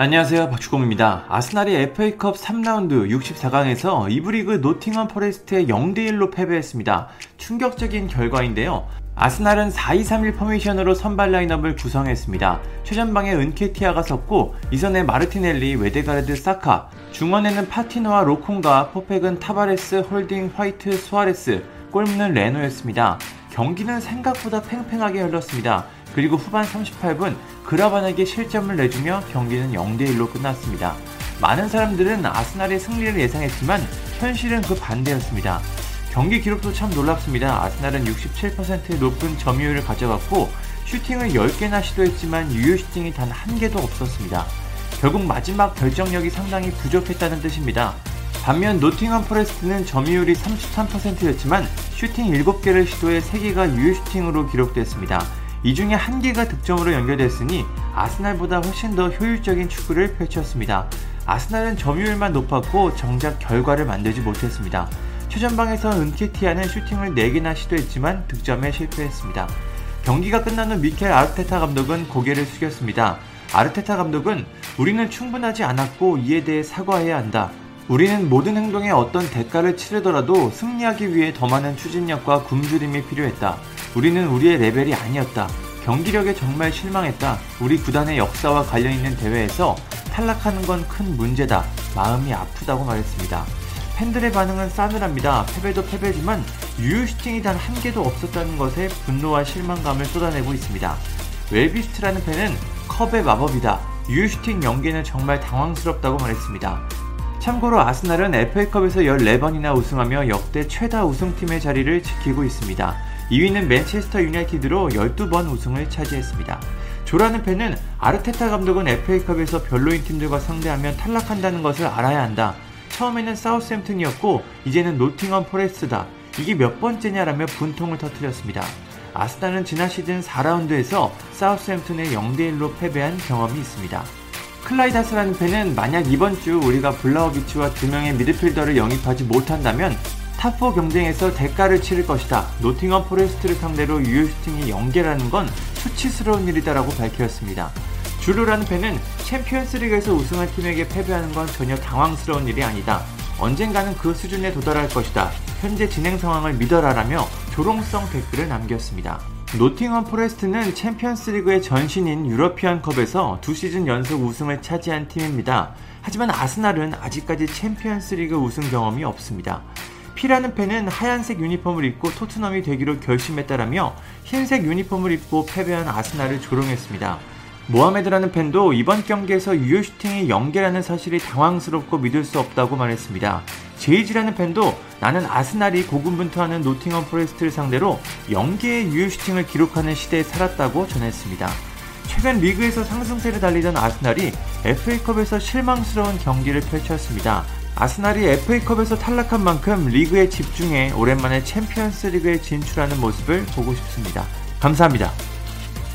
안녕하세요 박주공입니다. 아스날이 FA컵 3라운드 64강에서 2부리그 노팅엄 포레스트에 0대1로 패배했습니다. 충격적인 결과인데요. 아스날은 4-2-3-1 포메이션으로 선발 라인업을 구성했습니다. 최전방에 은케티아가 섰고 이선에 마르티넬리, 외데가르드, 사카, 중원에는 파티노와 로콩가 포백은 타바레스, 홀딩, 화이트, 수아레스, 골문은 레노였습니다. 경기는 생각보다 팽팽하게 흘렀습니다. 그리고 후반 38분 그라반에게 실점을 내주며 경기는 0대1로 끝났습니다. 많은 사람들은 아스날의 승리를 예상했지만 현실은 그 반대였습니다. 경기 기록도 참 놀랍습니다. 아스날은 67%의 높은 점유율을 가져갔고 슈팅을 10개나 시도했지만 유효 슈팅이 단 한 개도 없었습니다. 결국 마지막 결정력이 상당히 부족했다는 뜻입니다. 반면 노팅엄 포레스트는 점유율이 33%였지만 슈팅 7개를 시도해 3개가 유효 슈팅으로 기록됐습니다. 이 중에 한 개가 득점으로 연결됐으니 아스날보다 훨씬 더 효율적인 축구를 펼쳤습니다. 아스날은 점유율만 높았고 정작 결과를 만들지 못했습니다. 최전방에서 은케티아는 슈팅을 4개나 시도했지만 득점에 실패했습니다. 경기가 끝난 후 미켈 아르테타 감독은 고개를 숙였습니다. 아르테타 감독은 우리는 충분하지 않았고 이에 대해 사과해야 한다. 우리는 모든 행동에 어떤 대가를 치르더라도 승리하기 위해 더 많은 추진력과 굶주림이 필요했다. 우리는 우리의 레벨이 아니었다. 경기력에 정말 실망했다. 우리 구단의 역사와 관련 있는 대회에서 탈락하는 건 큰 문제다. 마음이 아프다고 말했습니다. 팬들의 반응은 싸늘합니다. 패배도 패배지만 유효 슈팅이 단 한 개도 없었다는 것에 분노와 실망감을 쏟아내고 있습니다. 웰비스트라는 팬은 컵의 마법이다. 유효 슈팅 연계는 정말 당황스럽다고 말했습니다. 참고로 아스날은 FA컵에서 14번이나 우승하며 역대 최다 우승팀의 자리를 지키고 있습니다. 2위는 맨체스터 유나이티드로 12번 우승을 차지했습니다. 조라는 팬은 아르테타 감독은 FA컵에서 별로인 팀들과 상대하면 탈락한다는 것을 알아야 한다. 처음에는 사우스햄튼이었고 이제는 노팅엄 포레스트다. 이게 몇 번째냐라며 분통을 터뜨렸습니다. 아스날은 지난 시즌 4라운드에서 사우스햄튼에 0대1로 패배한 경험이 있습니다. 클라이다스라는 팬은 만약 이번 주 우리가 블라호비치와 두 명의 미드필더를 영입하지 못한다면 탑4 경쟁에서 대가를 치를 것이다. 노팅엄 포레스트를 상대로 유효 슈팅이 0개라는 건 수치스러운 일이다라고 밝혔습니다. 줄루라는 팬은 챔피언스리그에서 우승한 팀에게 패배하는 건 전혀 당황스러운 일이 아니다. 언젠가는 그 수준에 도달할 것이다. 현재 진행 상황을 믿어라라며 조롱성 댓글을 남겼습니다. 노팅엄 포레스트는 챔피언스리그의 전신인 유러피언컵에서 두 시즌 연속 우승을 차지한 팀입니다. 하지만 아스날은 아직까지 챔피언스리그 우승 경험이 없습니다. 피라는 팬은 하얀색 유니폼을 입고 토트넘이 되기로 결심했다라며 흰색 유니폼을 입고 패배한 아스날을 조롱했습니다. 모하메드라는 팬도 이번 경기에서 유효 슈팅이 0개라는 사실이 당황스럽고 믿을 수 없다고 말했습니다. 제이지라는 팬도 나는 아스날이 고군분투하는 노팅엄 포레스트를 상대로 0개의 유효 슈팅을 기록하는 시대에 살았다고 전했습니다. 최근 리그에서 상승세를 달리던 아스날이 FA컵에서 실망스러운 경기를 펼쳤습니다. 아스날이 FA컵에서 탈락한 만큼 리그에 집중해 오랜만에 챔피언스 리그에 진출하는 모습을 보고 싶습니다. 감사합니다.